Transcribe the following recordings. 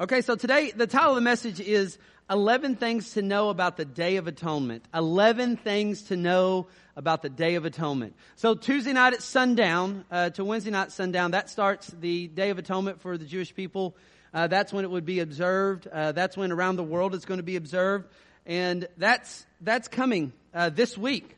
Okay, so today the title of the message is 11 things to know about the Day of Atonement. 11 things to know about the Day of Atonement. So Tuesday night at sundown uh, to Wednesday night sundown, that starts the Day of Atonement for the Jewish people. Uh, that's when it would be observed. Uh, that's when around the world it's going to be observed. And that's, that's coming uh, this week.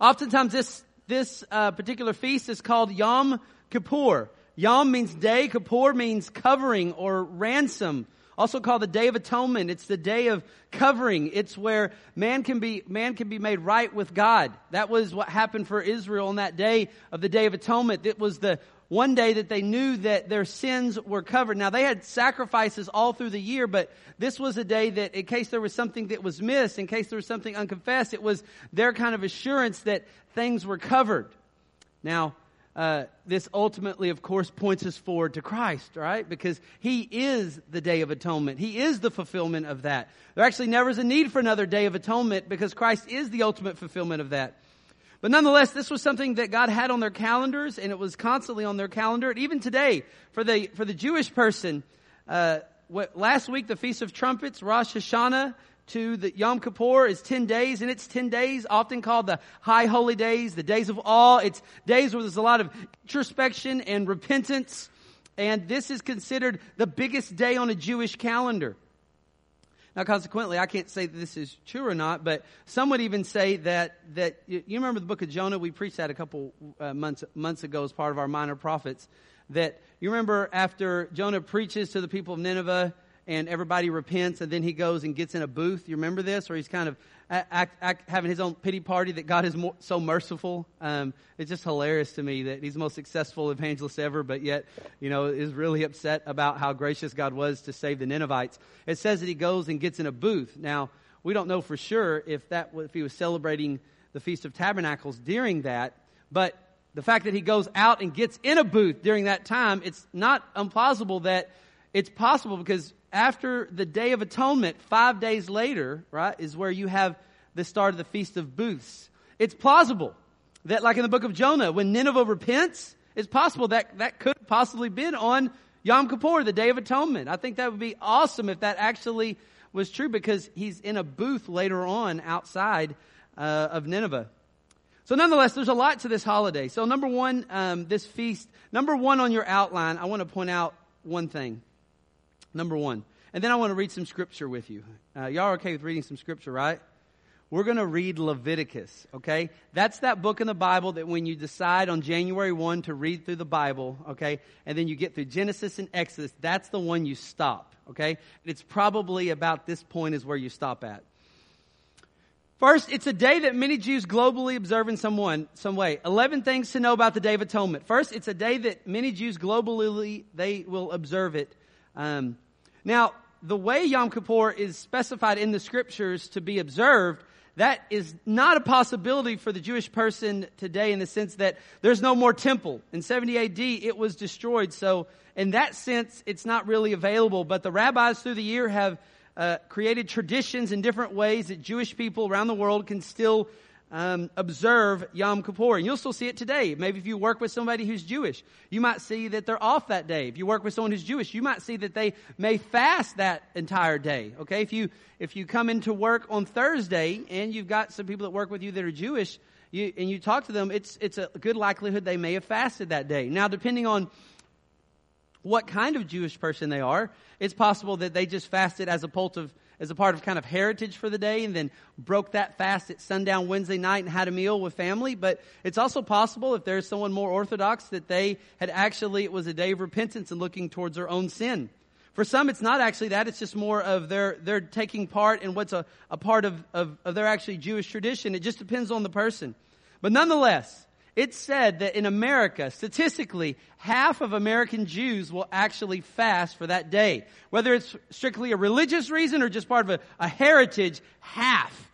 Oftentimes this, this uh, particular feast is called Yom Kippur. Yom means day, Kippur means covering or ransom. Also called the Day of Atonement. It's the day of covering. It's where man can be, man can be made right with God. That was what happened for Israel on that day of the Day of Atonement. It was the one day that they knew that their sins were covered. Now they had sacrifices all through the year, but this was a day that in case there was something that was missed, in case there was something unconfessed, it was their kind of assurance that things were covered. Now, uh, this ultimately, of course, points us forward to Christ, right? Because He is the Day of Atonement. He is the fulfillment of that. There actually never is a need for another Day of Atonement because Christ is the ultimate fulfillment of that. But nonetheless, this was something that God had on their calendars, and it was constantly on their calendar. And even today, for the for the Jewish person, uh, what, last week the Feast of Trumpets, Rosh Hashanah, to the Yom Kippur is 10 days, and it's 10 days, often called the high holy days, the days of awe. It's days where there's a lot of introspection and repentance, and this is considered the biggest day on a Jewish calendar. Now, consequently, I can't say that this is true or not, but some would even say that, that you remember the book of Jonah? We preached that a couple uh, months, months ago as part of our minor prophets. That you remember after Jonah preaches to the people of Nineveh, and everybody repents, and then he goes and gets in a booth. You remember this? Or he's kind of act, act, having his own pity party that God is more, so merciful. Um, it's just hilarious to me that he's the most successful evangelist ever, but yet, you know, is really upset about how gracious God was to save the Ninevites. It says that he goes and gets in a booth. Now, we don't know for sure if that if he was celebrating the Feast of Tabernacles during that, but the fact that he goes out and gets in a booth during that time, it's not implausible that it's possible because after the Day of Atonement, five days later, right, is where you have the start of the Feast of Booths. It's plausible that, like in the book of Jonah, when Nineveh repents, it's possible that that could possibly been on Yom Kippur, the Day of Atonement. I think that would be awesome if that actually was true because he's in a booth later on outside uh, of Nineveh. So nonetheless, there's a lot to this holiday. So number one, um, this feast, number one on your outline, I want to point out one thing. Number one. And then I want to read some scripture with you. Uh, y'all are okay with reading some scripture, right? We're going to read Leviticus, okay? That's that book in the Bible that when you decide on January 1 to read through the Bible, okay, and then you get through Genesis and Exodus, that's the one you stop, okay? It's probably about this point is where you stop at. First, it's a day that many Jews globally observe in some, one, some way. 11 things to know about the Day of Atonement. First, it's a day that many Jews globally, they will observe it. Um, now, the way Yom Kippur is specified in the scriptures to be observed, that is not a possibility for the Jewish person today in the sense that there's no more temple. In 70 AD, it was destroyed. So in that sense, it's not really available. But the rabbis through the year have uh, created traditions in different ways that Jewish people around the world can still um, observe Yom Kippur. And you'll still see it today. Maybe if you work with somebody who's Jewish, you might see that they're off that day. If you work with someone who's Jewish, you might see that they may fast that entire day. Okay? If you, if you come into work on Thursday and you've got some people that work with you that are Jewish, you, and you talk to them, it's, it's a good likelihood they may have fasted that day. Now, depending on what kind of Jewish person they are, it's possible that they just fasted as a pult of as a part of kind of heritage for the day and then broke that fast at sundown Wednesday night and had a meal with family. But it's also possible if there's someone more orthodox that they had actually, it was a day of repentance and looking towards their own sin. For some, it's not actually that. It's just more of their, they're taking part in what's a, a part of, of, of their actually Jewish tradition. It just depends on the person. But nonetheless, it's said that in America, statistically, half of American Jews will actually fast for that day. Whether it's strictly a religious reason or just part of a, a heritage, half.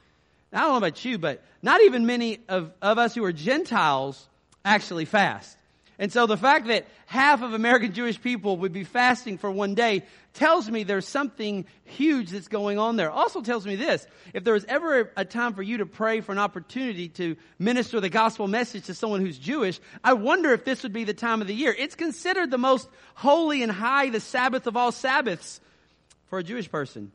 Now, I don't know about you, but not even many of, of us who are Gentiles actually fast. And so the fact that half of American Jewish people would be fasting for one day tells me there's something huge that's going on there. Also tells me this. If there was ever a time for you to pray for an opportunity to minister the gospel message to someone who's Jewish, I wonder if this would be the time of the year. It's considered the most holy and high, the Sabbath of all Sabbaths for a Jewish person.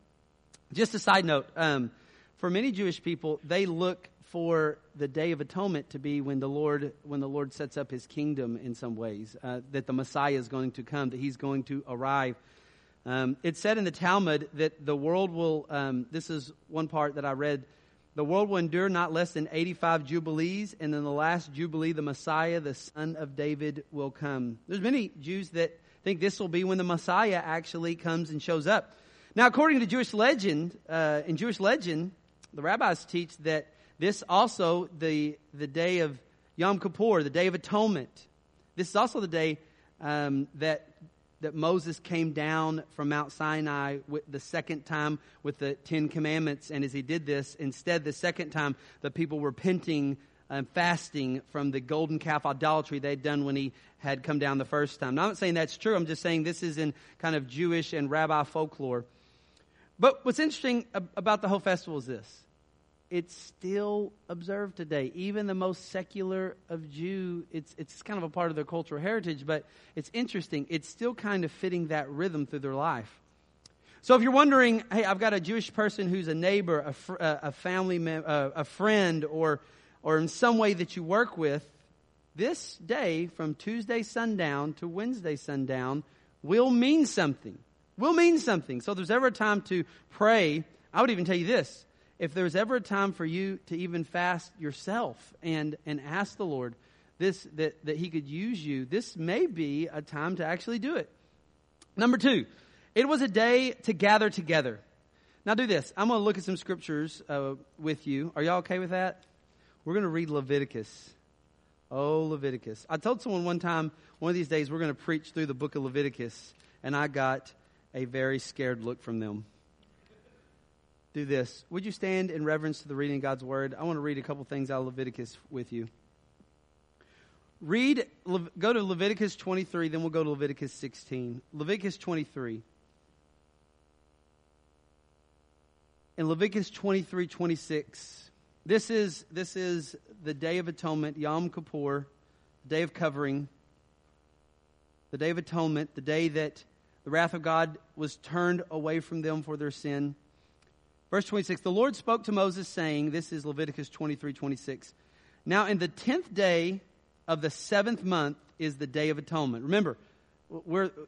Just a side note, um, for many Jewish people, they look for the Day of Atonement to be when the Lord when the Lord sets up His kingdom in some ways, uh, that the Messiah is going to come, that He's going to arrive. Um, it's said in the Talmud that the world will. Um, this is one part that I read. The world will endure not less than 85 jubilees, and in the last jubilee, the Messiah, the Son of David, will come. There's many Jews that think this will be when the Messiah actually comes and shows up. Now, according to Jewish legend, uh, in Jewish legend, the rabbis teach that this also, the, the day of Yom Kippur, the Day of Atonement. This is also the day um, that, that Moses came down from Mount Sinai the second time with the Ten Commandments. And as he did this, instead, the second time, the people were repenting and fasting from the golden calf idolatry they'd done when he had come down the first time. Now, I'm not saying that's true. I'm just saying this is in kind of Jewish and rabbi folklore. But what's interesting about the whole festival is this it's still observed today. Even the most secular of Jew, it's, it's kind of a part of their cultural heritage, but it's interesting. It's still kind of fitting that rhythm through their life. So if you're wondering, hey, I've got a Jewish person who's a neighbor, a, fr- a family member, a friend, or, or in some way that you work with, this day from Tuesday sundown to Wednesday sundown will mean something. Will mean something. So if there's ever a time to pray, I would even tell you this if there's ever a time for you to even fast yourself and, and ask the Lord this, that, that He could use you, this may be a time to actually do it. Number two, it was a day to gather together. Now, do this. I'm going to look at some scriptures uh, with you. Are y'all okay with that? We're going to read Leviticus. Oh, Leviticus. I told someone one time, one of these days, we're going to preach through the book of Leviticus, and I got a very scared look from them do this. Would you stand in reverence to the reading of God's word? I want to read a couple things out of Leviticus with you. Read, go to Leviticus 23, then we'll go to Leviticus 16. Leviticus 23. In Leviticus 23, 26, this is, this is the Day of Atonement, Yom Kippur, the Day of Covering, the Day of Atonement, the day that the wrath of God was turned away from them for their sin. Verse 26 The Lord spoke to Moses, saying, This is Leviticus 23 26. Now, in the tenth day of the seventh month is the Day of Atonement. Remember,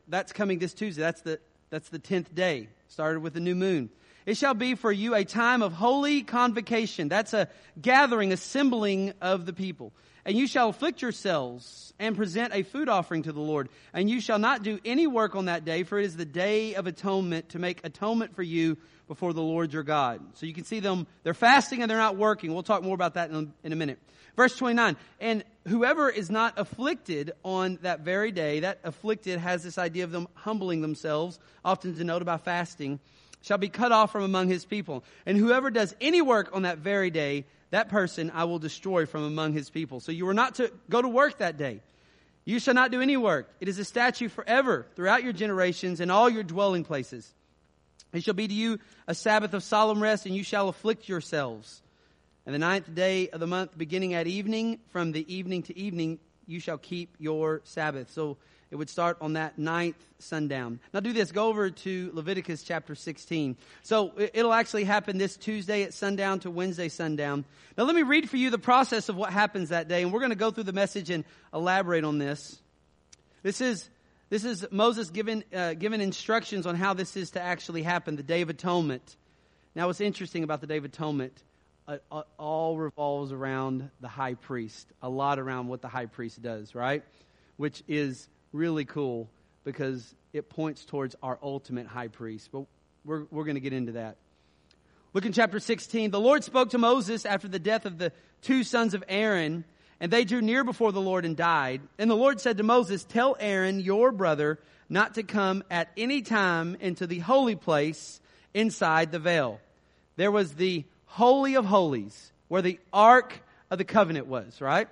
that's coming this Tuesday. That's the, that's the tenth day. Started with the new moon. It shall be for you a time of holy convocation. That's a gathering, assembling of the people. And you shall afflict yourselves and present a food offering to the Lord. And you shall not do any work on that day, for it is the day of atonement to make atonement for you before the Lord your God. So you can see them, they're fasting and they're not working. We'll talk more about that in, in a minute. Verse 29, and whoever is not afflicted on that very day, that afflicted has this idea of them humbling themselves, often denoted by fasting, shall be cut off from among his people. And whoever does any work on that very day, that person I will destroy from among his people. So you are not to go to work that day. You shall not do any work. It is a statute forever throughout your generations and all your dwelling places. It shall be to you a Sabbath of solemn rest, and you shall afflict yourselves. And the ninth day of the month, beginning at evening, from the evening to evening, you shall keep your Sabbath. So it would start on that ninth sundown. Now do this. Go over to Leviticus chapter 16. So it'll actually happen this Tuesday at sundown to Wednesday sundown. Now let me read for you the process of what happens that day, and we're going to go through the message and elaborate on this. This is this is Moses given, uh, given instructions on how this is to actually happen, the Day of Atonement. Now, what's interesting about the Day of Atonement, uh, uh, all revolves around the high priest, a lot around what the high priest does, right? Which is really cool because it points towards our ultimate high priest. But we're, we're going to get into that. Look in chapter 16. The Lord spoke to Moses after the death of the two sons of Aaron and they drew near before the Lord and died. And the Lord said to Moses, Tell Aaron, your brother, not to come at any time into the holy place inside the veil. There was the Holy of Holies, where the Ark of the Covenant was, right?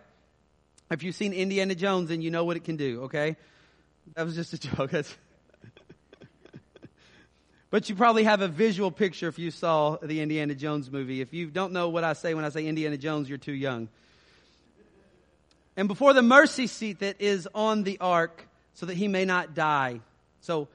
If you've seen Indiana Jones, then you know what it can do, okay? That was just a joke. But you probably have a visual picture if you saw the Indiana Jones movie. If you don't know what I say when I say Indiana Jones, you're too young. And before the mercy seat that is on the ark, so that he may not die. So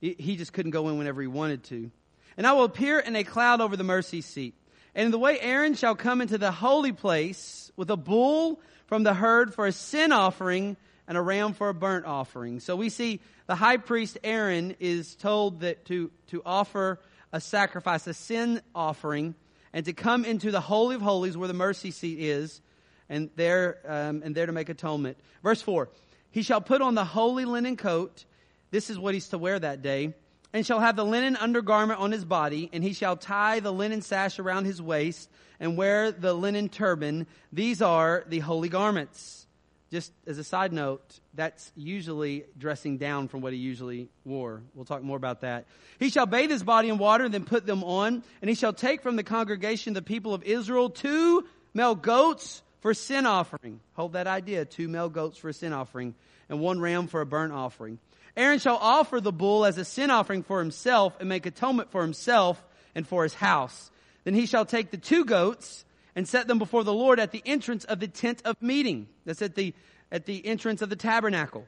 he just couldn't go in whenever he wanted to. And I will appear in a cloud over the mercy seat. And in the way Aaron shall come into the holy place with a bull from the herd for a sin offering and a ram for a burnt offering. So we see the high priest Aaron is told that to, to offer a sacrifice, a sin offering, and to come into the holy of holies where the mercy seat is, and there um, and there to make atonement. Verse four: He shall put on the holy linen coat. This is what he's to wear that day and shall have the linen undergarment on his body, and he shall tie the linen sash around his waist, and wear the linen turban. These are the holy garments. Just as a side note, that's usually dressing down from what he usually wore. We'll talk more about that. He shall bathe his body in water and then put them on, and he shall take from the congregation the people of Israel two male goats for sin offering. Hold that idea, two male goats for a sin offering, and one ram for a burnt offering. Aaron shall offer the bull as a sin offering for himself and make atonement for himself and for his house. Then he shall take the two goats and set them before the Lord at the entrance of the tent of meeting. That's at the, at the entrance of the tabernacle.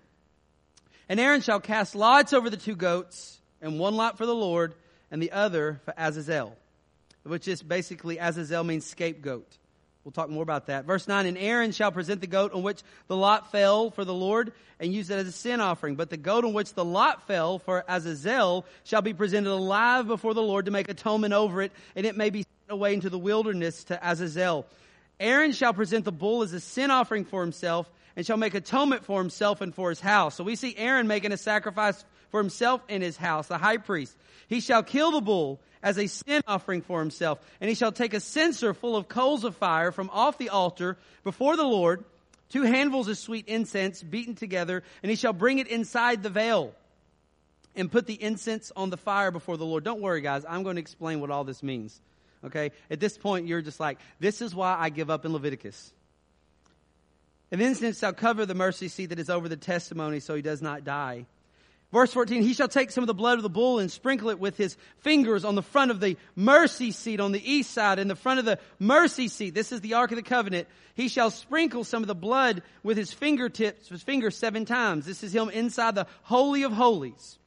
And Aaron shall cast lots over the two goats, and one lot for the Lord, and the other for Azazel, which is basically Azazel means scapegoat. We'll talk more about that. Verse 9, and Aaron shall present the goat on which the lot fell for the Lord and use it as a sin offering. But the goat on which the lot fell for Azazel shall be presented alive before the Lord to make atonement over it, and it may be away into the wilderness to Azazel. Aaron shall present the bull as a sin offering for himself and shall make atonement for himself and for his house. So we see Aaron making a sacrifice for himself and his house, the high priest. He shall kill the bull as a sin offering for himself. And he shall take a censer full of coals of fire from off the altar before the Lord, two handfuls of sweet incense beaten together, and he shall bring it inside the veil and put the incense on the fire before the Lord. Don't worry, guys. I'm going to explain what all this means. Okay? At this point, you're just like, this is why I give up in Leviticus. And the incense shall cover the mercy seat that is over the testimony so he does not die. Verse 14, he shall take some of the blood of the bull and sprinkle it with his fingers on the front of the mercy seat on the east side, in the front of the mercy seat. This is the Ark of the Covenant. He shall sprinkle some of the blood with his fingertips, his fingers seven times. This is him inside the Holy of Holies.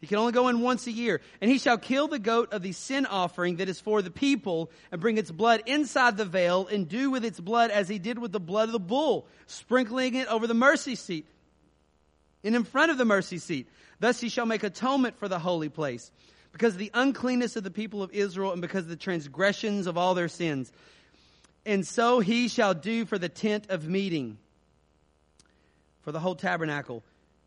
He can only go in once a year. And he shall kill the goat of the sin offering that is for the people and bring its blood inside the veil and do with its blood as he did with the blood of the bull, sprinkling it over the mercy seat and in front of the mercy seat. Thus he shall make atonement for the holy place, because of the uncleanness of the people of Israel and because of the transgressions of all their sins. And so he shall do for the tent of meeting, for the whole tabernacle,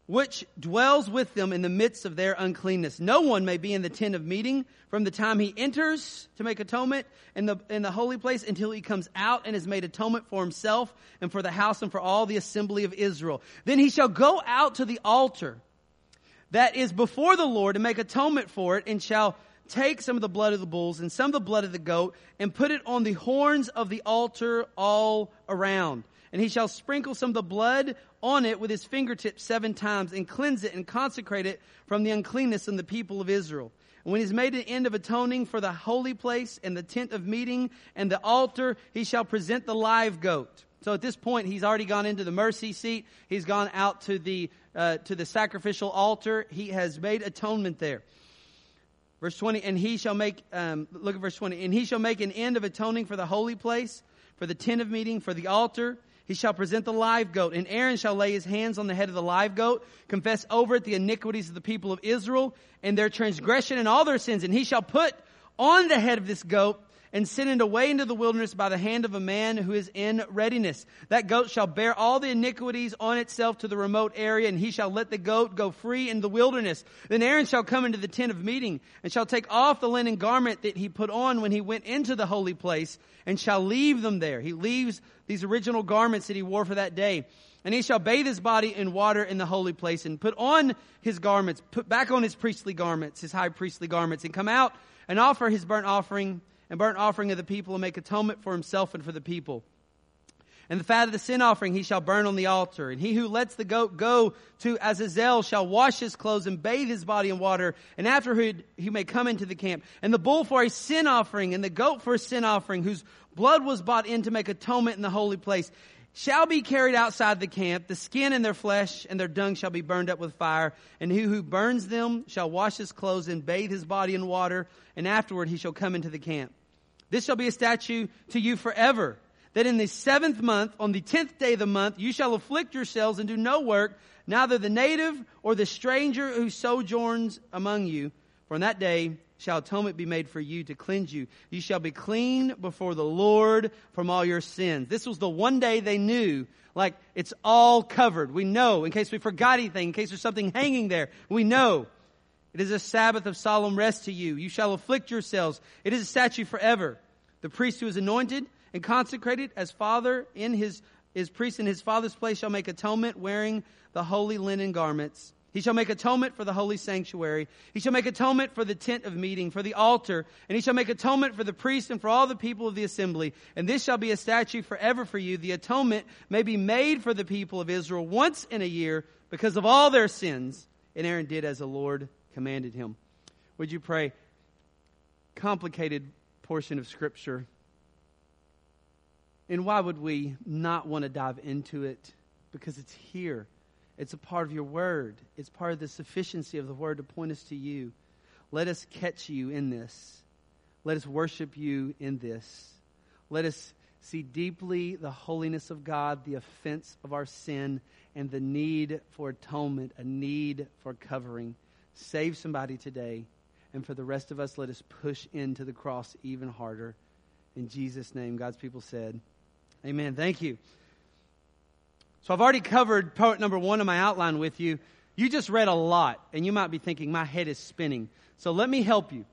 which dwells with them in the midst of their uncleanness. No one may be in the tent of meeting from the time he enters to make atonement in the, in the holy place until he comes out and has made atonement for himself and for the house and for all the assembly of Israel. Then he shall go out to the altar that is before the Lord to make atonement for it and shall take some of the blood of the bulls and some of the blood of the goat and put it on the horns of the altar all around. And he shall sprinkle some of the blood on it with his fingertips seven times and cleanse it and consecrate it from the uncleanness in the people of Israel. And when he's made an end of atoning for the holy place and the tent of meeting and the altar, he shall present the live goat. So at this point, he's already gone into the mercy seat. He's gone out to the, uh, to the sacrificial altar. He has made atonement there. Verse 20, and he shall make, um, look at verse 20, and he shall make an end of atoning for the holy place, for the tent of meeting, for the altar, he shall present the live goat, and Aaron shall lay his hands on the head of the live goat, confess over it the iniquities of the people of Israel, and their transgression and all their sins, and he shall put on the head of this goat and send it away into the wilderness by the hand of a man who is in readiness. That goat shall bear all the iniquities on itself to the remote area, and he shall let the goat go free in the wilderness. Then Aaron shall come into the tent of meeting, and shall take off the linen garment that he put on when he went into the holy place, and shall leave them there. He leaves these original garments that he wore for that day. And he shall bathe his body in water in the holy place, and put on his garments, put back on his priestly garments, his high priestly garments, and come out and offer his burnt offering and burnt offering of the people and make atonement for himself and for the people. And the fat of the sin offering he shall burn on the altar. And he who lets the goat go to Azazel shall wash his clothes and bathe his body in water. And afterward he may come into the camp. And the bull for a sin offering and the goat for a sin offering whose blood was bought in to make atonement in the holy place shall be carried outside the camp. The skin and their flesh and their dung shall be burned up with fire. And he who burns them shall wash his clothes and bathe his body in water. And afterward he shall come into the camp. This shall be a statute to you forever that in the seventh month, on the tenth day of the month, you shall afflict yourselves and do no work, neither the native or the stranger who sojourns among you. For on that day shall atonement be made for you to cleanse you. You shall be clean before the Lord from all your sins. This was the one day they knew, like, it's all covered. We know, in case we forgot anything, in case there's something hanging there, we know. It is a Sabbath of solemn rest to you. You shall afflict yourselves. It is a statute forever. The priest who is anointed and consecrated as father in his, his priest in his father's place shall make atonement wearing the holy linen garments. He shall make atonement for the holy sanctuary. He shall make atonement for the tent of meeting, for the altar, and he shall make atonement for the priest and for all the people of the assembly. And this shall be a statute forever for you. The atonement may be made for the people of Israel once in a year because of all their sins. And Aaron did as the Lord commanded him. Would you pray? Complicated portion of scripture. And why would we not want to dive into it? Because it's here. It's a part of your word. It's part of the sufficiency of the word to point us to you. Let us catch you in this. Let us worship you in this. Let us see deeply the holiness of God, the offense of our sin, and the need for atonement, a need for covering. Save somebody today. And for the rest of us, let us push into the cross even harder. In Jesus' name, God's people said, Amen. Thank you. So I've already covered point number one of my outline with you. You just read a lot, and you might be thinking, my head is spinning. So let me help you.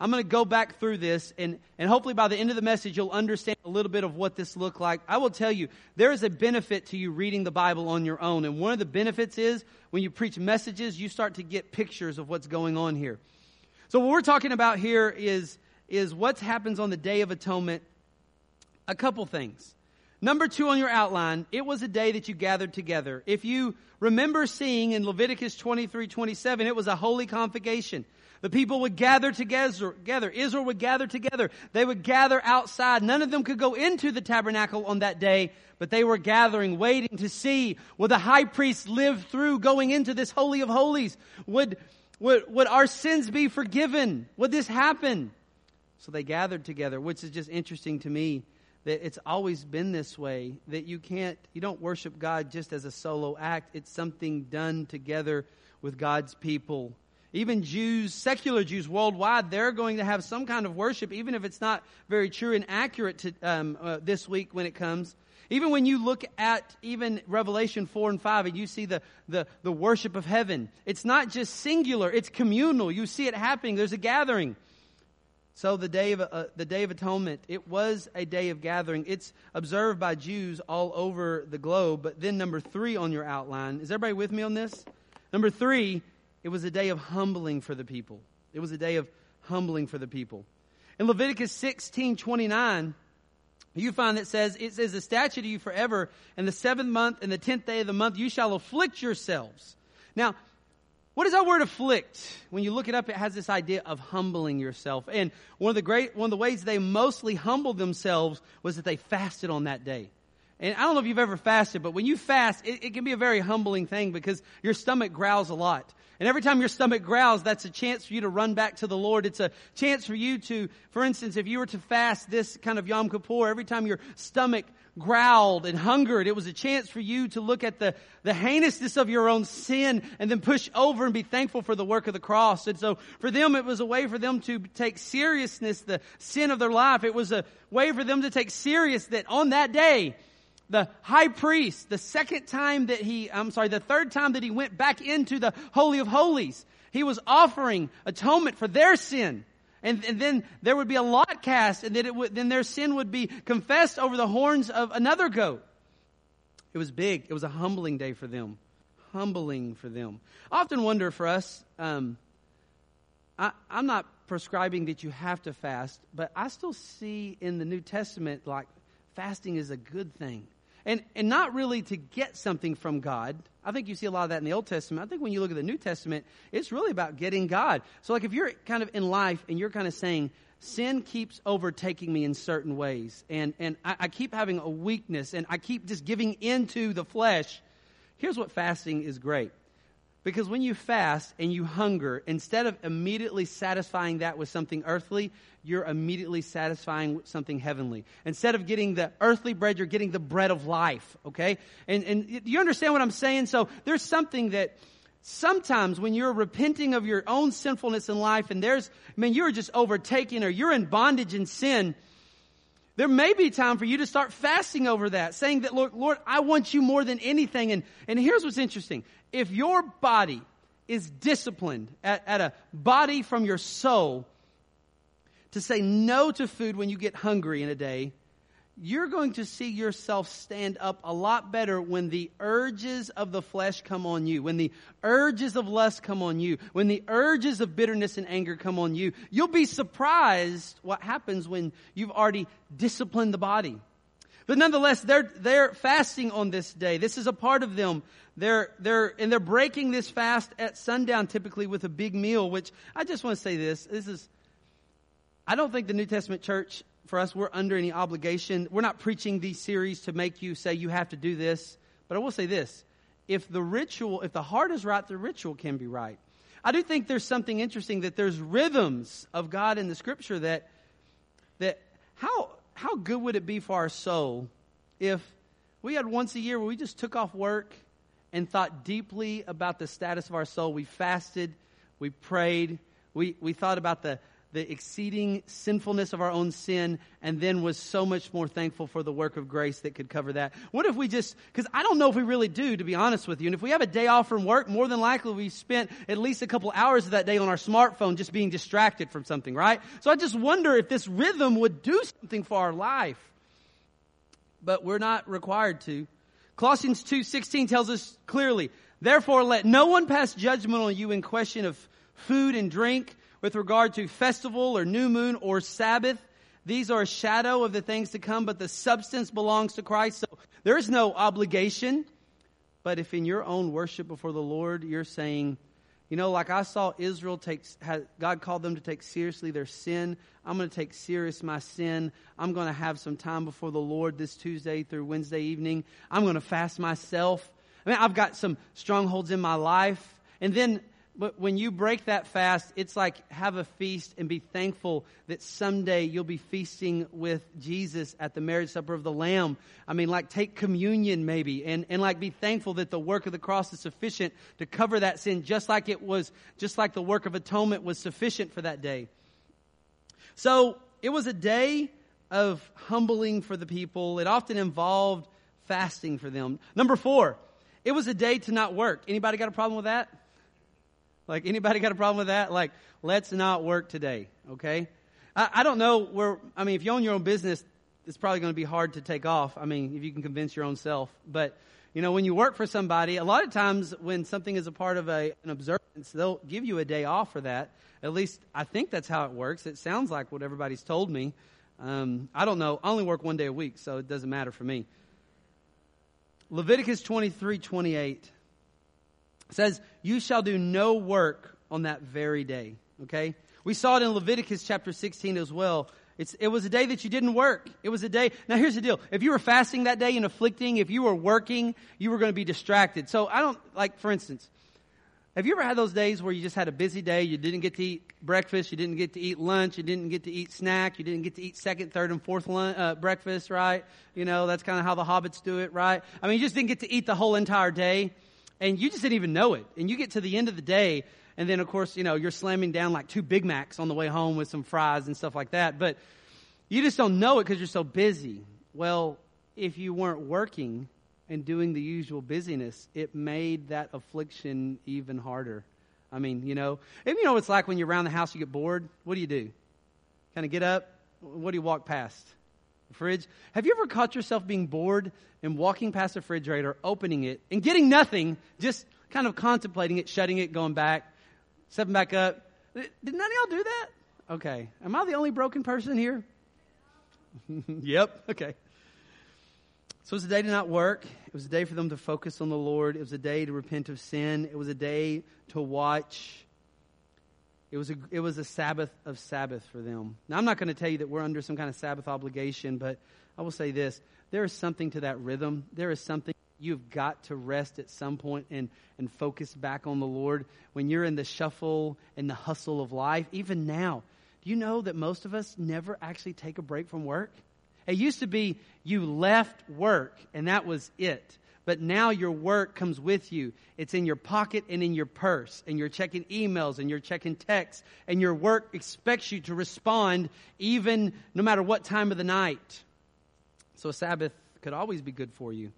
I'm going to go back through this, and, and hopefully by the end of the message, you'll understand a little bit of what this looked like. I will tell you, there is a benefit to you reading the Bible on your own. And one of the benefits is when you preach messages, you start to get pictures of what's going on here. So what we're talking about here is, is what happens on the Day of Atonement. A couple things. Number two on your outline, it was a day that you gathered together. If you remember seeing in Leviticus 23, 27, it was a holy convocation. The people would gather together. Israel would gather together. They would gather outside. None of them could go into the tabernacle on that day, but they were gathering, waiting to see would the high priest live through going into this holy of holies? Would, would, would our sins be forgiven? Would this happen? So they gathered together, which is just interesting to me that it's always been this way that you can't you don't worship God just as a solo act it's something done together with God's people even Jews secular Jews worldwide they're going to have some kind of worship even if it's not very true and accurate to um, uh, this week when it comes even when you look at even Revelation 4 and 5 and you see the, the, the worship of heaven, it's not just singular, it's communal. You see it happening. There's a gathering. So the day of uh, the day of atonement, it was a day of gathering. It's observed by Jews all over the globe. But then number 3 on your outline, is everybody with me on this? Number 3, it was a day of humbling for the people. It was a day of humbling for the people. In Leviticus 16:29, you find that says it says the statute to you forever, and the seventh month and the tenth day of the month you shall afflict yourselves. Now, what is that word afflict? When you look it up, it has this idea of humbling yourself. And one of the great, one of the ways they mostly humbled themselves was that they fasted on that day. And I don't know if you've ever fasted, but when you fast, it, it, can be a very humbling thing because your stomach growls a lot. And every time your stomach growls, that's a chance for you to run back to the Lord. It's a chance for you to, for instance, if you were to fast this kind of Yom Kippur, every time your stomach growled and hungered. It was a chance for you to look at the, the heinousness of your own sin and then push over and be thankful for the work of the cross. And so for them, it was a way for them to take seriousness the sin of their life. It was a way for them to take serious that on that day, the high priest, the second time that he, I'm sorry, the third time that he went back into the Holy of Holies, he was offering atonement for their sin. And, and, then there would be a lot cast, and then, it would, then their sin would be confessed over the horns of another goat. It was big. It was a humbling day for them. Humbling for them. I often wonder for us, um, I, I'm not prescribing that you have to fast, but I still see in the New Testament like fasting is a good thing. And, and not really to get something from God. I think you see a lot of that in the Old Testament. I think when you look at the New Testament, it's really about getting God. So, like, if you're kind of in life and you're kind of saying, sin keeps overtaking me in certain ways, and, and I, I keep having a weakness, and I keep just giving into the flesh, here's what fasting is great. Because when you fast and you hunger, instead of immediately satisfying that with something earthly, you're immediately satisfying something heavenly. Instead of getting the earthly bread, you're getting the bread of life, okay? And, and you understand what I'm saying? So there's something that sometimes when you're repenting of your own sinfulness in life and there's, I mean, you're just overtaken or you're in bondage in sin, there may be time for you to start fasting over that, saying that, Lord, Lord, I want you more than anything. And, and here's what's interesting. If your body is disciplined at, at a body from your soul to say no to food when you get hungry in a day, you're going to see yourself stand up a lot better when the urges of the flesh come on you, when the urges of lust come on you, when the urges of bitterness and anger come on you. You'll be surprised what happens when you've already disciplined the body. But nonetheless, they're, they're fasting on this day. This is a part of them. They're, they're, and they're breaking this fast at sundown typically with a big meal, which I just want to say this. This is, I don't think the New Testament church for us, we're under any obligation. We're not preaching these series to make you say you have to do this. But I will say this if the ritual, if the heart is right, the ritual can be right. I do think there's something interesting that there's rhythms of God in the scripture that, that how, how good would it be for our soul if we had once a year where we just took off work and thought deeply about the status of our soul? We fasted, we prayed, we, we thought about the, the exceeding sinfulness of our own sin and then was so much more thankful for the work of grace that could cover that. What if we just, because I don't know if we really do, to be honest with you. And if we have a day off from work, more than likely we spent at least a couple hours of that day on our smartphone just being distracted from something, right? So I just wonder if this rhythm would do something for our life. But we're not required to. Colossians 2:16 tells us clearly, "Therefore let no one pass judgment on you in question of food and drink, with regard to festival or new moon or Sabbath. These are a shadow of the things to come, but the substance belongs to Christ. So there is no obligation. But if in your own worship before the Lord, you're saying, you know, like I saw Israel take, God called them to take seriously their sin. I'm going to take serious my sin. I'm going to have some time before the Lord this Tuesday through Wednesday evening. I'm going to fast myself. I mean, I've got some strongholds in my life. And then but when you break that fast, it's like have a feast and be thankful that someday you'll be feasting with Jesus at the marriage supper of the Lamb. I mean, like take communion maybe and, and like be thankful that the work of the cross is sufficient to cover that sin just like it was, just like the work of atonement was sufficient for that day. So it was a day of humbling for the people. It often involved fasting for them. Number four, it was a day to not work. Anybody got a problem with that? Like, anybody got a problem with that? Like, let's not work today, okay? I, I don't know where, I mean, if you own your own business, it's probably going to be hard to take off. I mean, if you can convince your own self. But, you know, when you work for somebody, a lot of times when something is a part of a, an observance, they'll give you a day off for that. At least I think that's how it works. It sounds like what everybody's told me. Um, I don't know. I only work one day a week, so it doesn't matter for me. Leviticus 23 28 says, You shall do no work on that very day. Okay? We saw it in Leviticus chapter 16 as well. It's, it was a day that you didn't work. It was a day. Now here's the deal. If you were fasting that day and afflicting, if you were working, you were going to be distracted. So I don't, like, for instance, have you ever had those days where you just had a busy day? You didn't get to eat breakfast. You didn't get to eat lunch. You didn't get to eat snack. You didn't get to eat second, third, and fourth lunch, uh, breakfast, right? You know, that's kind of how the hobbits do it, right? I mean, you just didn't get to eat the whole entire day and you just didn't even know it. And you get to the end of the day, and then of course, you know, you're slamming down like two Big Macs on the way home with some fries and stuff like that. But you just don't know it because you're so busy. Well, if you weren't working and doing the usual busyness, it made that affliction even harder. I mean, you know, and you know what it's like when you're around the house, you get bored. What do you do? Kind of get up. What do you walk past? Fridge. Have you ever caught yourself being bored and walking past the refrigerator, opening it, and getting nothing, just kind of contemplating it, shutting it, going back, stepping back up? Did none of y'all do that? Okay. Am I the only broken person here? yep. Okay. So it was a day to not work. It was a day for them to focus on the Lord. It was a day to repent of sin. It was a day to watch. It was a, it was a Sabbath of Sabbath for them. Now, I'm not going to tell you that we're under some kind of Sabbath obligation, but I will say this. There is something to that rhythm. There is something you've got to rest at some point and, and focus back on the Lord. When you're in the shuffle and the hustle of life, even now, do you know that most of us never actually take a break from work? It used to be you left work and that was it. But now your work comes with you. It's in your pocket and in your purse, and you're checking emails and you're checking texts, and your work expects you to respond even no matter what time of the night. So a Sabbath could always be good for you.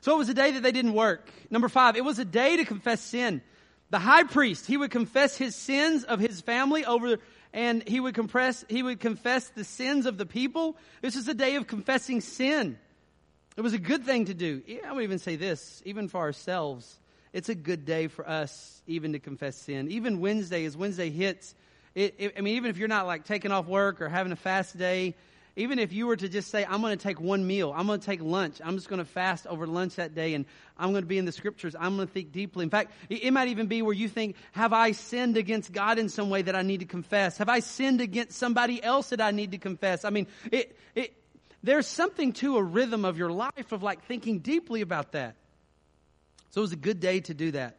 So it was a day that they didn't work. Number five, it was a day to confess sin. The high priest, he would confess his sins of his family over and he would confess, he would confess the sins of the people. This is a day of confessing sin. It was a good thing to do. I would even say this, even for ourselves, it's a good day for us even to confess sin. Even Wednesday, as Wednesday hits, it, it, I mean, even if you're not like taking off work or having a fast day, even if you were to just say, I'm going to take one meal, I'm going to take lunch, I'm just going to fast over lunch that day, and I'm going to be in the scriptures, I'm going to think deeply. In fact, it might even be where you think, have I sinned against God in some way that I need to confess? Have I sinned against somebody else that I need to confess? I mean, it, it, there's something to a rhythm of your life of like thinking deeply about that. So it was a good day to do that.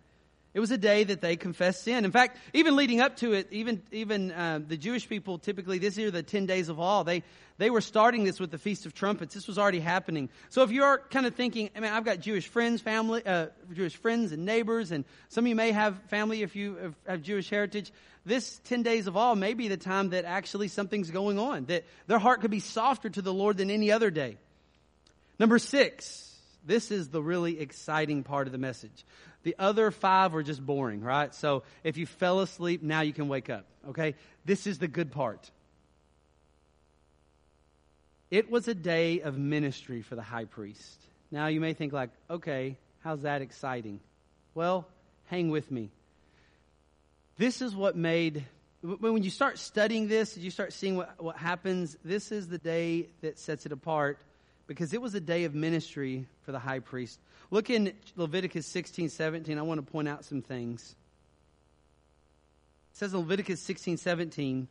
It was a day that they confessed sin. In fact, even leading up to it, even even uh, the Jewish people typically this year the ten days of awe they they were starting this with the Feast of Trumpets. This was already happening. So if you're kind of thinking, I mean, I've got Jewish friends, family, uh, Jewish friends and neighbors, and some of you may have family if you have Jewish heritage. This ten days of all may be the time that actually something's going on that their heart could be softer to the Lord than any other day. Number six. This is the really exciting part of the message. The other five were just boring, right? So if you fell asleep, now you can wake up, okay? This is the good part. It was a day of ministry for the high priest. Now you may think like, okay, how's that exciting? Well, hang with me. This is what made when you start studying this, you start seeing what, what happens, this is the day that sets it apart because it was a day of ministry for the high priest. Look in Leviticus 16, 17. I want to point out some things. It says in Leviticus 16, 17,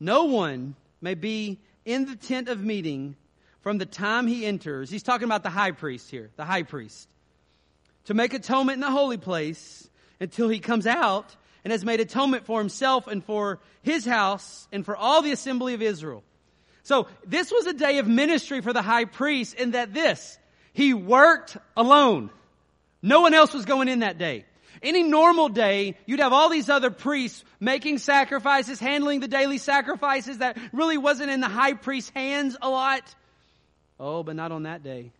no one may be in the tent of meeting from the time he enters. He's talking about the high priest here, the high priest, to make atonement in the holy place until he comes out and has made atonement for himself and for his house and for all the assembly of Israel. So this was a day of ministry for the high priest in that this, he worked alone. No one else was going in that day. Any normal day, you'd have all these other priests making sacrifices, handling the daily sacrifices that really wasn't in the high priest's hands a lot. Oh, but not on that day.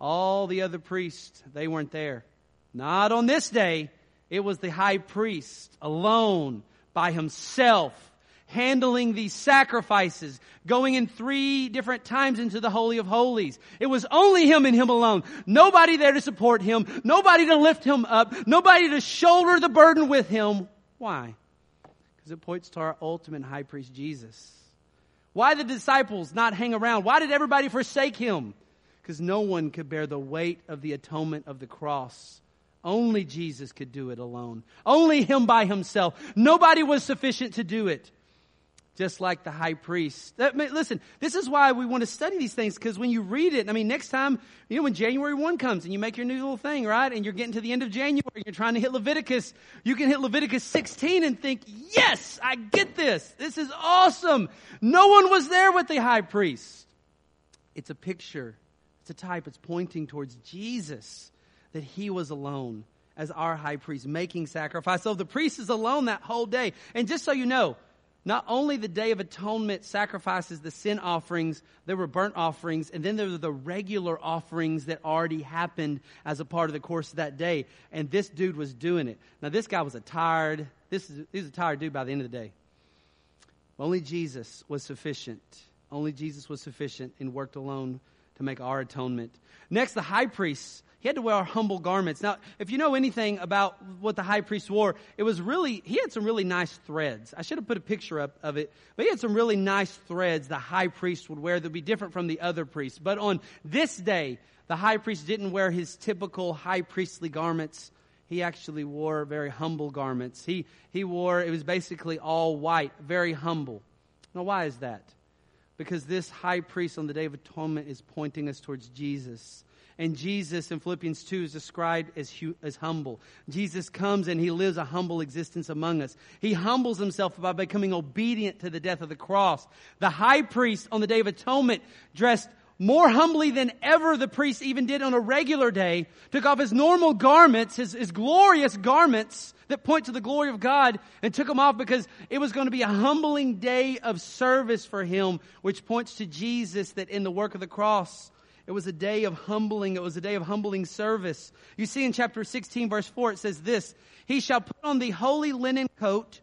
All the other priests, they weren't there. Not on this day. It was the high priest alone by himself handling these sacrifices, going in three different times into the Holy of Holies. It was only him and him alone. Nobody there to support him. Nobody to lift him up. Nobody to shoulder the burden with him. Why? Because it points to our ultimate high priest, Jesus. Why the disciples not hang around? Why did everybody forsake him? Because no one could bear the weight of the atonement of the cross. Only Jesus could do it alone. Only him by himself. Nobody was sufficient to do it just like the high priest. That, listen, this is why we want to study these things because when you read it, I mean, next time, you know, when January 1 comes and you make your new little thing, right? And you're getting to the end of January, you're trying to hit Leviticus, you can hit Leviticus 16 and think, yes, I get this. This is awesome. No one was there with the high priest. It's a picture, it's a type, it's pointing towards Jesus, that he was alone as our high priest making sacrifice. So the priest is alone that whole day. And just so you know, not only the Day of Atonement sacrifices the sin offerings, there were burnt offerings, and then there were the regular offerings that already happened as a part of the course of that day. And this dude was doing it. Now, this guy was a tired, this is, he was a tired dude by the end of the day. Only Jesus was sufficient. Only Jesus was sufficient and worked alone to make our atonement. Next, the high priest. He had to wear humble garments. Now, if you know anything about what the high priest wore, it was really, he had some really nice threads. I should have put a picture up of it, but he had some really nice threads the high priest would wear that would be different from the other priests. But on this day, the high priest didn't wear his typical high priestly garments. He actually wore very humble garments. He, he wore, it was basically all white, very humble. Now, why is that? Because this high priest on the Day of Atonement is pointing us towards Jesus. And Jesus in Philippians 2 is described as, as humble. Jesus comes and he lives a humble existence among us. He humbles himself by becoming obedient to the death of the cross. The high priest on the Day of Atonement dressed more humbly than ever the priest even did on a regular day, took off his normal garments, his, his glorious garments that point to the glory of God, and took them off because it was going to be a humbling day of service for him, which points to Jesus that in the work of the cross, it was a day of humbling. It was a day of humbling service. You see in chapter 16 verse 4, it says this, He shall put on the holy linen coat.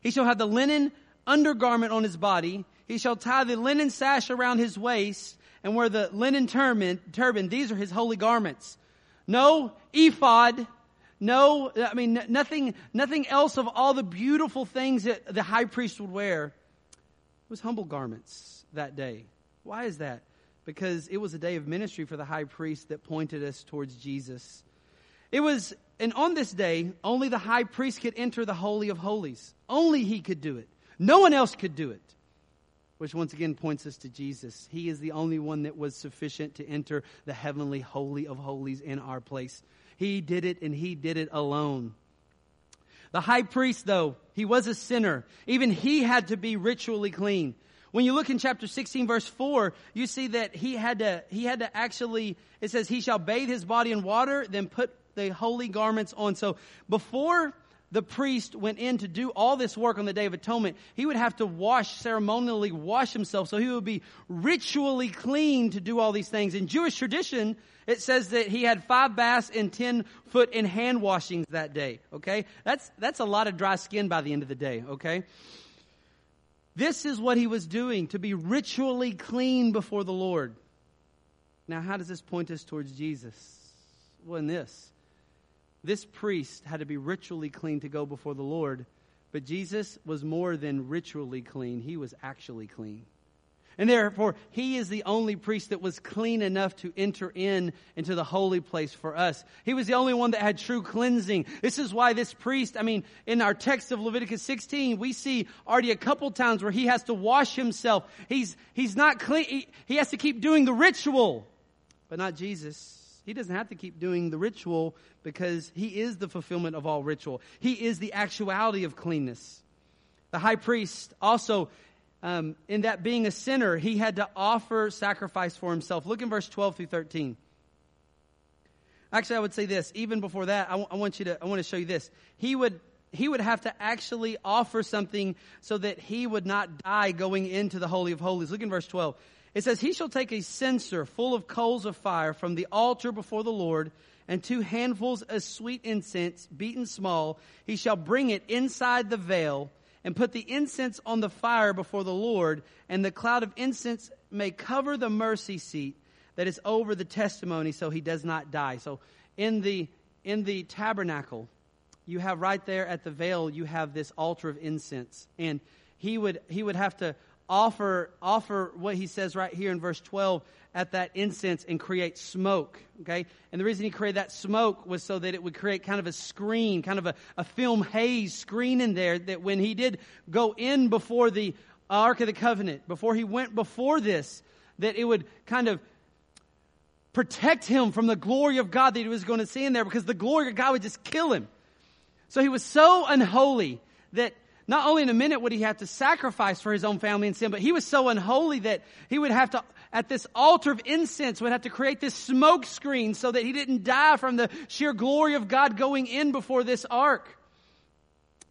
He shall have the linen undergarment on his body. He shall tie the linen sash around his waist and wear the linen turban. turban. These are his holy garments. No ephod. No, I mean, nothing, nothing else of all the beautiful things that the high priest would wear. It was humble garments that day. Why is that? because it was a day of ministry for the high priest that pointed us towards Jesus. It was, and on this day, only the high priest could enter the Holy of Holies. Only he could do it. No one else could do it. Which once again points us to Jesus. He is the only one that was sufficient to enter the heavenly Holy of Holies in our place. He did it and he did it alone. The high priest, though, he was a sinner. Even he had to be ritually clean. When you look in chapter 16 verse 4, you see that he had to, he had to actually, it says, he shall bathe his body in water, then put the holy garments on. So before the priest went in to do all this work on the Day of Atonement, he would have to wash, ceremonially wash himself. So he would be ritually clean to do all these things. In Jewish tradition, it says that he had five baths and ten foot in hand washings that day. Okay? That's, that's a lot of dry skin by the end of the day. Okay? This is what he was doing to be ritually clean before the Lord. Now, how does this point us towards Jesus? Well, in this, this priest had to be ritually clean to go before the Lord, but Jesus was more than ritually clean, he was actually clean. And therefore, he is the only priest that was clean enough to enter in into the holy place for us. He was the only one that had true cleansing. This is why this priest, I mean, in our text of Leviticus 16, we see already a couple times where he has to wash himself. He's, he's not clean. He, he has to keep doing the ritual, but not Jesus. He doesn't have to keep doing the ritual because he is the fulfillment of all ritual. He is the actuality of cleanness. The high priest also um, in that being a sinner, he had to offer sacrifice for himself. Look in verse 12 through 13. Actually, I would say this. Even before that, I, w- I want you to, I want to show you this. He would, he would have to actually offer something so that he would not die going into the Holy of Holies. Look in verse 12. It says, He shall take a censer full of coals of fire from the altar before the Lord, and two handfuls of sweet incense, beaten small. He shall bring it inside the veil and put the incense on the fire before the Lord, and the cloud of incense may cover the mercy seat that is over the testimony so he does not die. So in the in the tabernacle, you have right there at the veil, you have this altar of incense. And he would he would have to offer offer what he says right here in verse 12 at that incense and create smoke. Okay? And the reason he created that smoke was so that it would create kind of a screen, kind of a, a film haze screen in there that when he did go in before the Ark of the Covenant, before he went before this, that it would kind of protect him from the glory of God that he was going to see in there because the glory of God would just kill him. So he was so unholy that not only in a minute would he have to sacrifice for his own family and sin, but he was so unholy that he would have to, at this altar of incense, would have to create this smoke screen so that he didn't die from the sheer glory of God going in before this ark.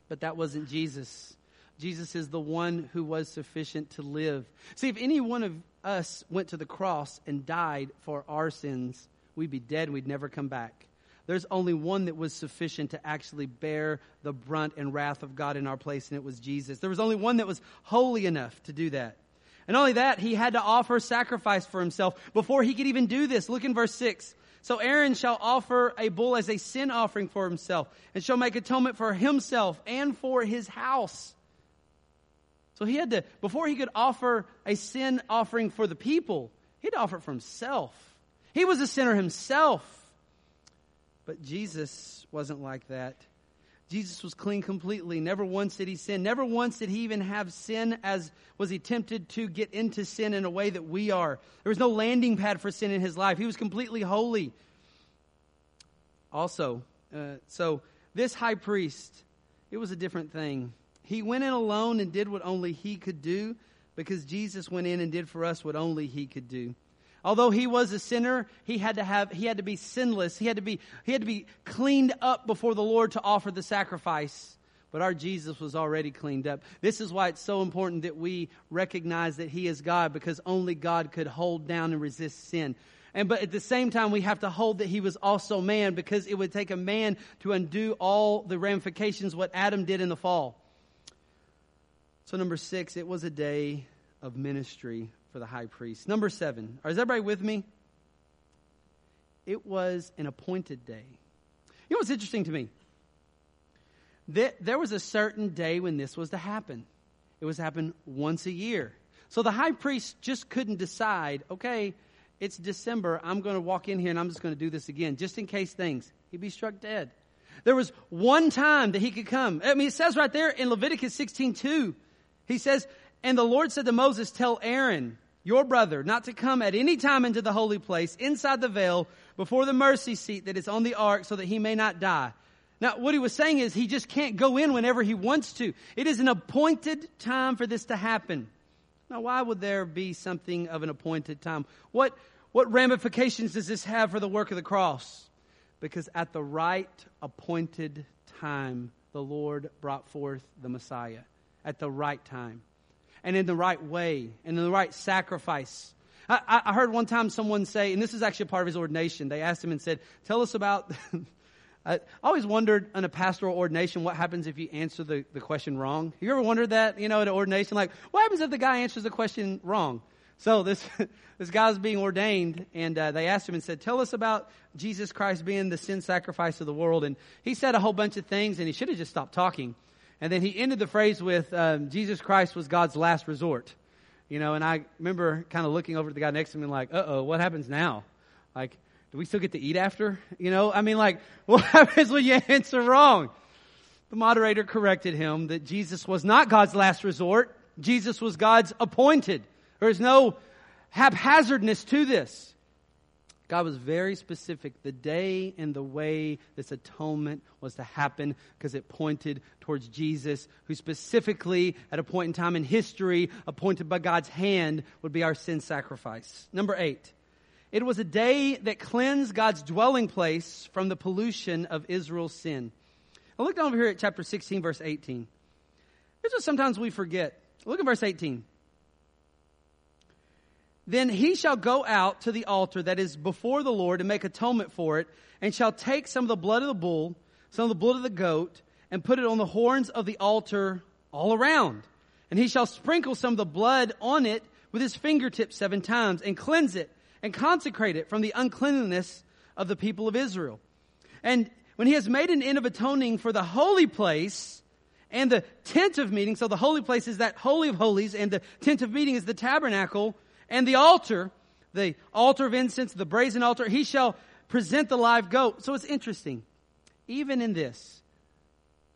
But that wasn't Jesus. Jesus is the one who was sufficient to live. See, if any one of us went to the cross and died for our sins, we'd be dead we'd never come back. There's only one that was sufficient to actually bear the brunt and wrath of God in our place, and it was Jesus. There was only one that was holy enough to do that. And only that, he had to offer sacrifice for himself before he could even do this. Look in verse 6. So Aaron shall offer a bull as a sin offering for himself, and shall make atonement for himself and for his house. So he had to, before he could offer a sin offering for the people, he had to offer it for himself. He was a sinner himself. But Jesus wasn't like that. Jesus was clean completely. Never once did he sin. Never once did he even have sin as was he tempted to get into sin in a way that we are. There was no landing pad for sin in his life. He was completely holy. Also, uh, so this high priest, it was a different thing. He went in alone and did what only he could do because Jesus went in and did for us what only he could do. Although he was a sinner, he had to have, he had to be sinless. He had to be, he had to be cleaned up before the Lord to offer the sacrifice. But our Jesus was already cleaned up. This is why it's so important that we recognize that he is God because only God could hold down and resist sin. And but at the same time, we have to hold that he was also man because it would take a man to undo all the ramifications what Adam did in the fall. So number six, it was a day of ministry for the high priest. Number seven. Is everybody with me? It was an appointed day. You know what's interesting to me? There was a certain day when this was to happen. It was to happen once a year. So the high priest just couldn't decide, okay, it's December, I'm going to walk in here and I'm just going to do this again, just in case things. He'd be struck dead. There was one time that he could come. I mean, it says right there in Leviticus 16 2, he says, and the Lord said to Moses, Tell Aaron, your brother, not to come at any time into the holy place, inside the veil, before the mercy seat that is on the ark, so that he may not die. Now, what he was saying is he just can't go in whenever he wants to. It is an appointed time for this to happen. Now, why would there be something of an appointed time? What, what ramifications does this have for the work of the cross? Because at the right appointed time, the Lord brought forth the Messiah. At the right time and in the right way and in the right sacrifice. I, I heard one time someone say, and this is actually a part of his ordination, they asked him and said, Tell us about. I always wondered in a pastoral ordination what happens if you answer the, the question wrong. You ever wondered that, you know, at an ordination? Like, what happens if the guy answers the question wrong? So this, this guy's being ordained, and uh, they asked him and said, Tell us about Jesus Christ being the sin sacrifice of the world. And he said a whole bunch of things, and he should have just stopped talking. And then he ended the phrase with, um, Jesus Christ was God's last resort. You know, and I remember kind of looking over to the guy next to me and like, uh oh, what happens now? Like, do we still get to eat after? You know, I mean, like, what happens when you answer wrong? The moderator corrected him that Jesus was not God's last resort. Jesus was God's appointed. There's no haphazardness to this. God was very specific the day and the way this atonement was to happen because it pointed towards Jesus, who specifically, at a point in time in history, appointed by God's hand, would be our sin sacrifice. Number eight, it was a day that cleansed God's dwelling place from the pollution of Israel's sin. Now look down over here at chapter 16, verse 18. Here's what sometimes we forget. Look at verse 18. Then he shall go out to the altar that is before the Lord and make atonement for it, and shall take some of the blood of the bull, some of the blood of the goat, and put it on the horns of the altar all around. And he shall sprinkle some of the blood on it with his fingertips seven times, and cleanse it, and consecrate it from the uncleanness of the people of Israel. And when he has made an end of atoning for the holy place, and the tent of meeting, so the holy place is that holy of holies, and the tent of meeting is the tabernacle, and the altar, the altar of incense, the brazen altar, he shall present the live goat. So it's interesting. Even in this,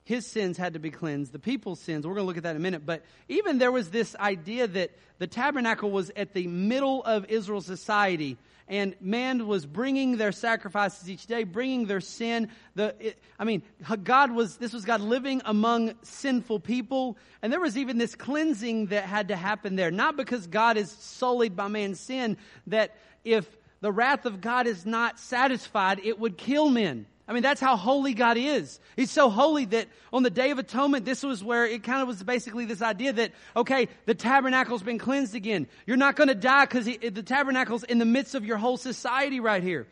his sins had to be cleansed, the people's sins. We're going to look at that in a minute. But even there was this idea that the tabernacle was at the middle of Israel's society and man was bringing their sacrifices each day, bringing their sin. The, it, I mean, God was, this was God living among sinful people. And there was even this cleansing that had to happen there. Not because God is sullied by man's sin, that if the wrath of God is not satisfied, it would kill men. I mean, that's how holy God is. He's so holy that on the Day of Atonement, this was where it kind of was basically this idea that, okay, the tabernacle's been cleansed again. You're not going to die because the tabernacle's in the midst of your whole society right here.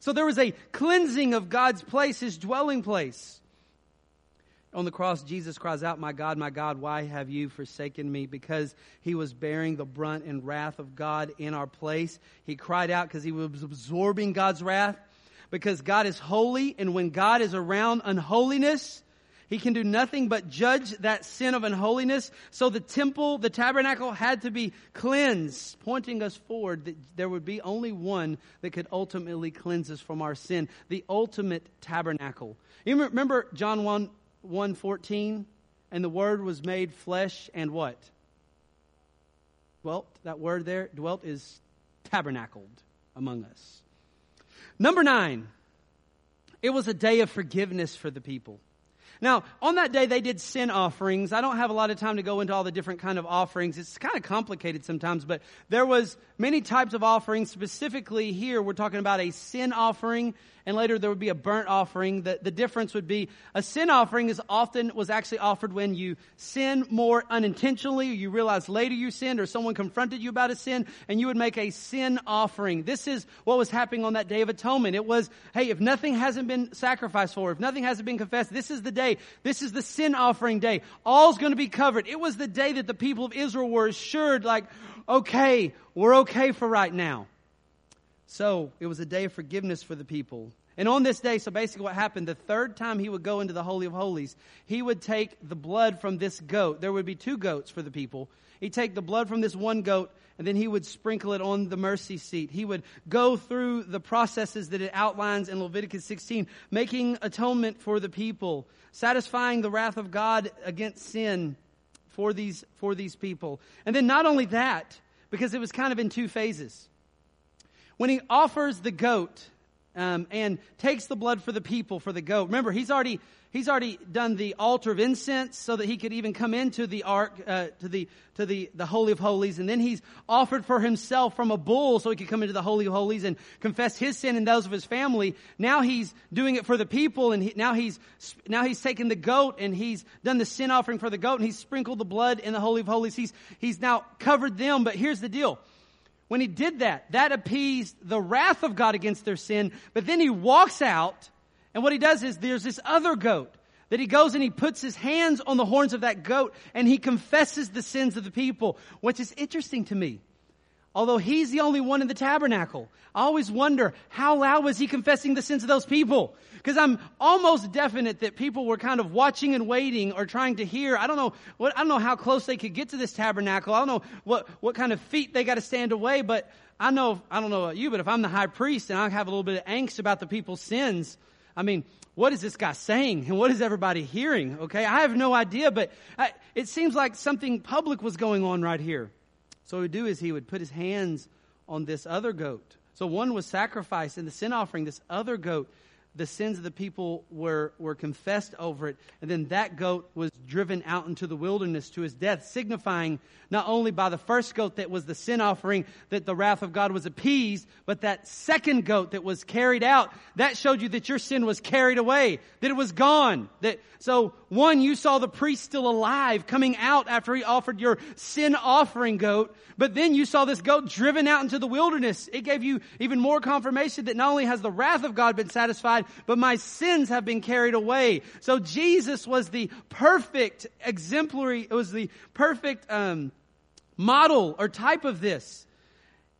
So there was a cleansing of God's place, His dwelling place. on the cross, Jesus cries out, My God, my God, why have you forsaken me? Because he was bearing the brunt and wrath of God in our place. He cried out because he was absorbing God's wrath. Because God is holy, and when God is around unholiness, he can do nothing but judge that sin of unholiness. So the temple, the tabernacle had to be cleansed, pointing us forward that there would be only one that could ultimately cleanse us from our sin. The ultimate tabernacle. You remember John 1, 114 and the word was made flesh and what dwelt that word there dwelt is tabernacled among us number 9 it was a day of forgiveness for the people now, on that day, they did sin offerings. I don't have a lot of time to go into all the different kind of offerings. It's kind of complicated sometimes, but there was many types of offerings. Specifically here, we're talking about a sin offering and later there would be a burnt offering. The, the difference would be a sin offering is often was actually offered when you sin more unintentionally, or you realize later you sinned, or someone confronted you about a sin, and you would make a sin offering. This is what was happening on that day of atonement. It was, hey, if nothing hasn't been sacrificed for, if nothing hasn't been confessed, this is the day. This is the sin offering day. All's going to be covered. It was the day that the people of Israel were assured, like, okay, we're okay for right now. So it was a day of forgiveness for the people. And on this day, so basically what happened, the third time he would go into the Holy of Holies, he would take the blood from this goat. There would be two goats for the people. He'd take the blood from this one goat and then he would sprinkle it on the mercy seat. He would go through the processes that it outlines in Leviticus 16, making atonement for the people, satisfying the wrath of God against sin for these, for these people. And then not only that, because it was kind of in two phases. When he offers the goat um, and takes the blood for the people, for the goat. Remember, he's already he's already done the altar of incense so that he could even come into the ark uh, to the to the the holy of holies, and then he's offered for himself from a bull so he could come into the holy of holies and confess his sin and those of his family. Now he's doing it for the people, and he, now he's now he's taken the goat and he's done the sin offering for the goat, and he's sprinkled the blood in the holy of holies. He's he's now covered them. But here's the deal when he did that, that appeased the wrath of God against their sin. But then he walks out, and what he does is there's this other goat that he goes and he puts his hands on the horns of that goat and he confesses the sins of the people, which is interesting to me. Although he's the only one in the tabernacle, I always wonder how loud was he confessing the sins of those people? Because I'm almost definite that people were kind of watching and waiting or trying to hear. I don't know what I don't know how close they could get to this tabernacle. I don't know what what kind of feet they got to stand away. But I know I don't know about you, but if I'm the high priest and I have a little bit of angst about the people's sins, I mean, what is this guy saying and what is everybody hearing? Okay, I have no idea, but I, it seems like something public was going on right here. So what he would do is he would put his hands on this other goat. So one was sacrificed in the sin offering. This other goat the sins of the people were, were confessed over it. And then that goat was driven out into the wilderness to his death, signifying not only by the first goat that was the sin offering that the wrath of God was appeased, but that second goat that was carried out, that showed you that your sin was carried away, that it was gone. That, so one, you saw the priest still alive coming out after he offered your sin offering goat, but then you saw this goat driven out into the wilderness. It gave you even more confirmation that not only has the wrath of God been satisfied, but my sins have been carried away. So Jesus was the perfect exemplary, it was the perfect um, model or type of this.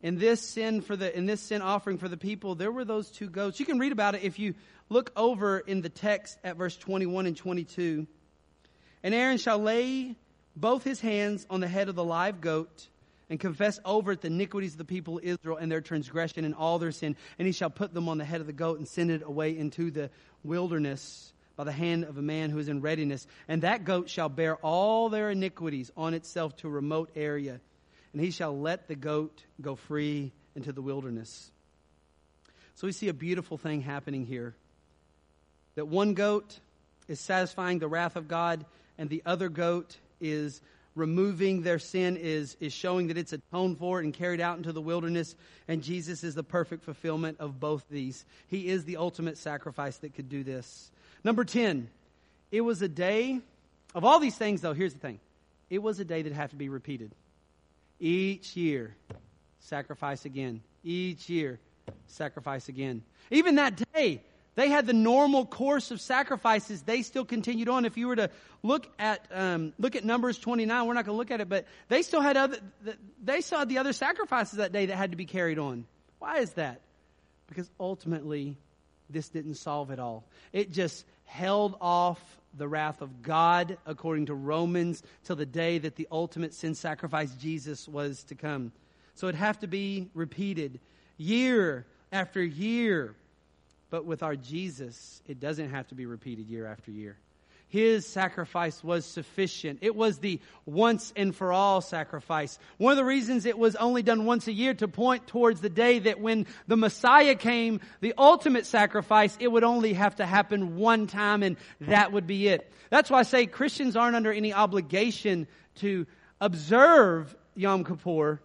In this sin for the in this sin offering for the people, there were those two goats. You can read about it if you look over in the text at verse 21 and 22. And Aaron shall lay both his hands on the head of the live goat and confess over it the iniquities of the people of Israel and their transgression and all their sin. And he shall put them on the head of the goat and send it away into the wilderness by the hand of a man who is in readiness. And that goat shall bear all their iniquities on itself to a remote area. And he shall let the goat go free into the wilderness. So we see a beautiful thing happening here. That one goat is satisfying the wrath of God, and the other goat is removing their sin is, is showing that it's atoned for and carried out into the wilderness. And Jesus is the perfect fulfillment of both these. He is the ultimate sacrifice that could do this. Number 10, it was a day, of all these things though, here's the thing. It was a day that had to be repeated. Each year, sacrifice again. Each year, sacrifice again. Even that day, They had the normal course of sacrifices. They still continued on. If you were to look at um, look at Numbers 29, we're not going to look at it, but they still had other. They saw the other sacrifices that day that had to be carried on. Why is that? Because ultimately, this didn't solve it all. It just held off the wrath of God, according to Romans, till the day that the ultimate sin sacrifice, Jesus, was to come. So it'd have to be repeated year after year. But with our Jesus, it doesn't have to be repeated year after year. His sacrifice was sufficient. It was the once and for all sacrifice. One of the reasons it was only done once a year to point towards the day that when the Messiah came, the ultimate sacrifice, it would only have to happen one time and that would be it. That's why I say Christians aren't under any obligation to observe Yom Kippur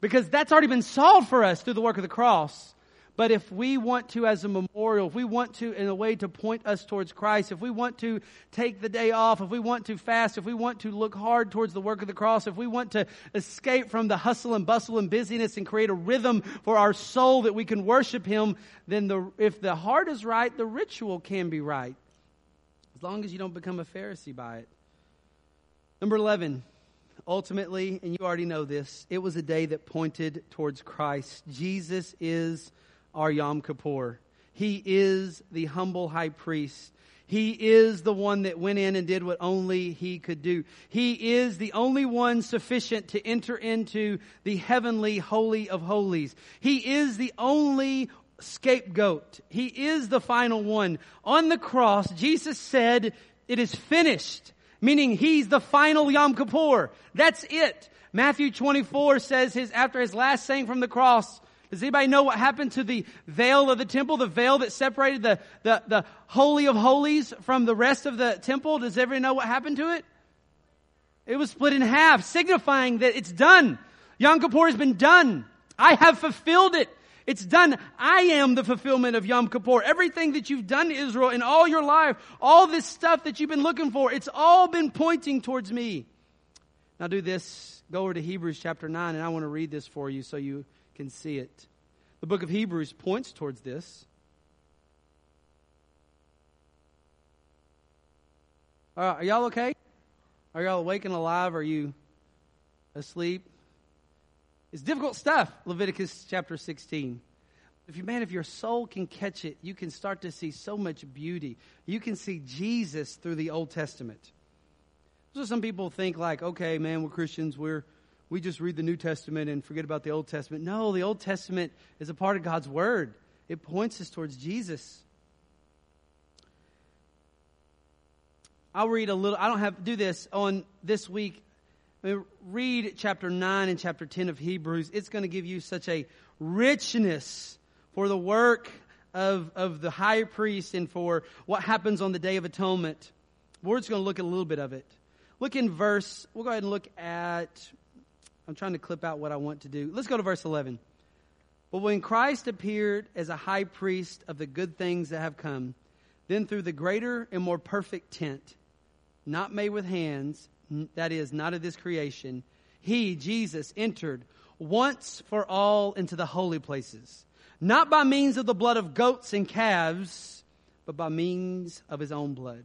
because that's already been solved for us through the work of the cross. But if we want to, as a memorial, if we want to, in a way to point us towards Christ, if we want to take the day off, if we want to fast, if we want to look hard towards the work of the cross, if we want to escape from the hustle and bustle and busyness and create a rhythm for our soul that we can worship Him, then the, if the heart is right, the ritual can be right. As long as you don't become a Pharisee by it. Number 11 ultimately, and you already know this, it was a day that pointed towards Christ. Jesus is our Yom Kippur. He is the humble high priest. He is the one that went in and did what only he could do. He is the only one sufficient to enter into the heavenly holy of holies. He is the only scapegoat. He is the final one. On the cross, Jesus said, it is finished, meaning he's the final Yom Kippur. That's it. Matthew 24 says his, after his last saying from the cross, does anybody know what happened to the veil of the temple? The veil that separated the, the, the Holy of Holies from the rest of the temple? Does everyone know what happened to it? It was split in half, signifying that it's done. Yom Kippur has been done. I have fulfilled it. It's done. I am the fulfillment of Yom Kippur. Everything that you've done, Israel, in all your life, all this stuff that you've been looking for, it's all been pointing towards me. Now do this. Go over to Hebrews chapter 9, and I want to read this for you so you can see it. The book of Hebrews points towards this. All right, are y'all okay? Are y'all awake and alive? Are you asleep? It's difficult stuff, Leviticus chapter 16. If you, man, if your soul can catch it, you can start to see so much beauty. You can see Jesus through the Old Testament. So some people think like, okay, man, we're Christians, we're we just read the New Testament and forget about the Old Testament. No, the Old Testament is a part of God's Word. It points us towards Jesus. I'll read a little. I don't have to do this on this week. I mean, read chapter 9 and chapter 10 of Hebrews. It's going to give you such a richness for the work of, of the high priest and for what happens on the Day of Atonement. We're just going to look at a little bit of it. Look in verse, we'll go ahead and look at I'm trying to clip out what I want to do. Let's go to verse 11. But when Christ appeared as a high priest of the good things that have come, then through the greater and more perfect tent, not made with hands, that is, not of this creation, he, Jesus, entered once for all into the holy places, not by means of the blood of goats and calves, but by means of his own blood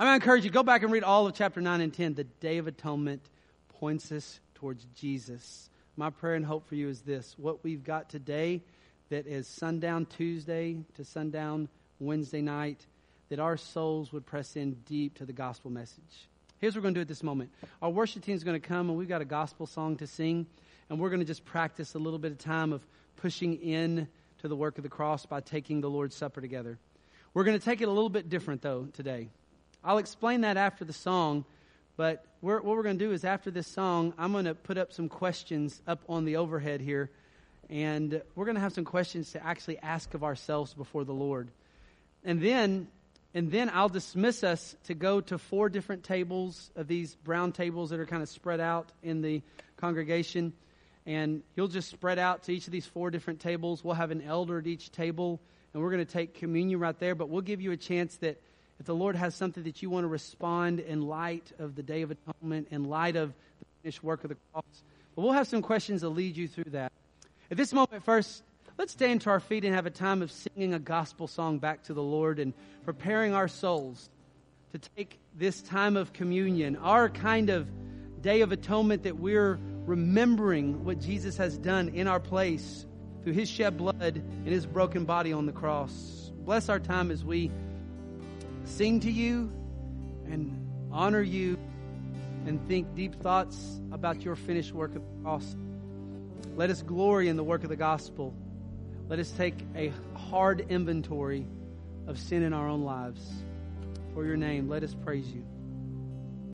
I'm going to encourage you, go back and read all of chapter 9 and 10. The Day of Atonement points us towards Jesus. My prayer and hope for you is this what we've got today, that is sundown Tuesday to sundown Wednesday night, that our souls would press in deep to the gospel message. Here's what we're going to do at this moment. Our worship team is going to come, and we've got a gospel song to sing, and we're going to just practice a little bit of time of pushing in to the work of the cross by taking the Lord's Supper together. We're going to take it a little bit different, though, today. I'll explain that after the song, but we're, what we're going to do is after this song, I'm going to put up some questions up on the overhead here, and we're going to have some questions to actually ask of ourselves before the Lord. And then and then I'll dismiss us to go to four different tables of these brown tables that are kind of spread out in the congregation. And you'll just spread out to each of these four different tables. We'll have an elder at each table, and we're going to take communion right there. But we'll give you a chance that if the Lord has something that you want to respond in light of the Day of Atonement, in light of the finished work of the cross, but we'll have some questions to lead you through that. At this moment, first, let's stand to our feet and have a time of singing a gospel song back to the Lord and preparing our souls to take this time of communion, our kind of day of atonement that we're remembering what Jesus has done in our place through his shed blood and his broken body on the cross. Bless our time as we sing to you and honor you and think deep thoughts about your finished work of the cross. Let us glory in the work of the gospel. Let us take a hard inventory of sin in our own lives. For your name, let us praise you.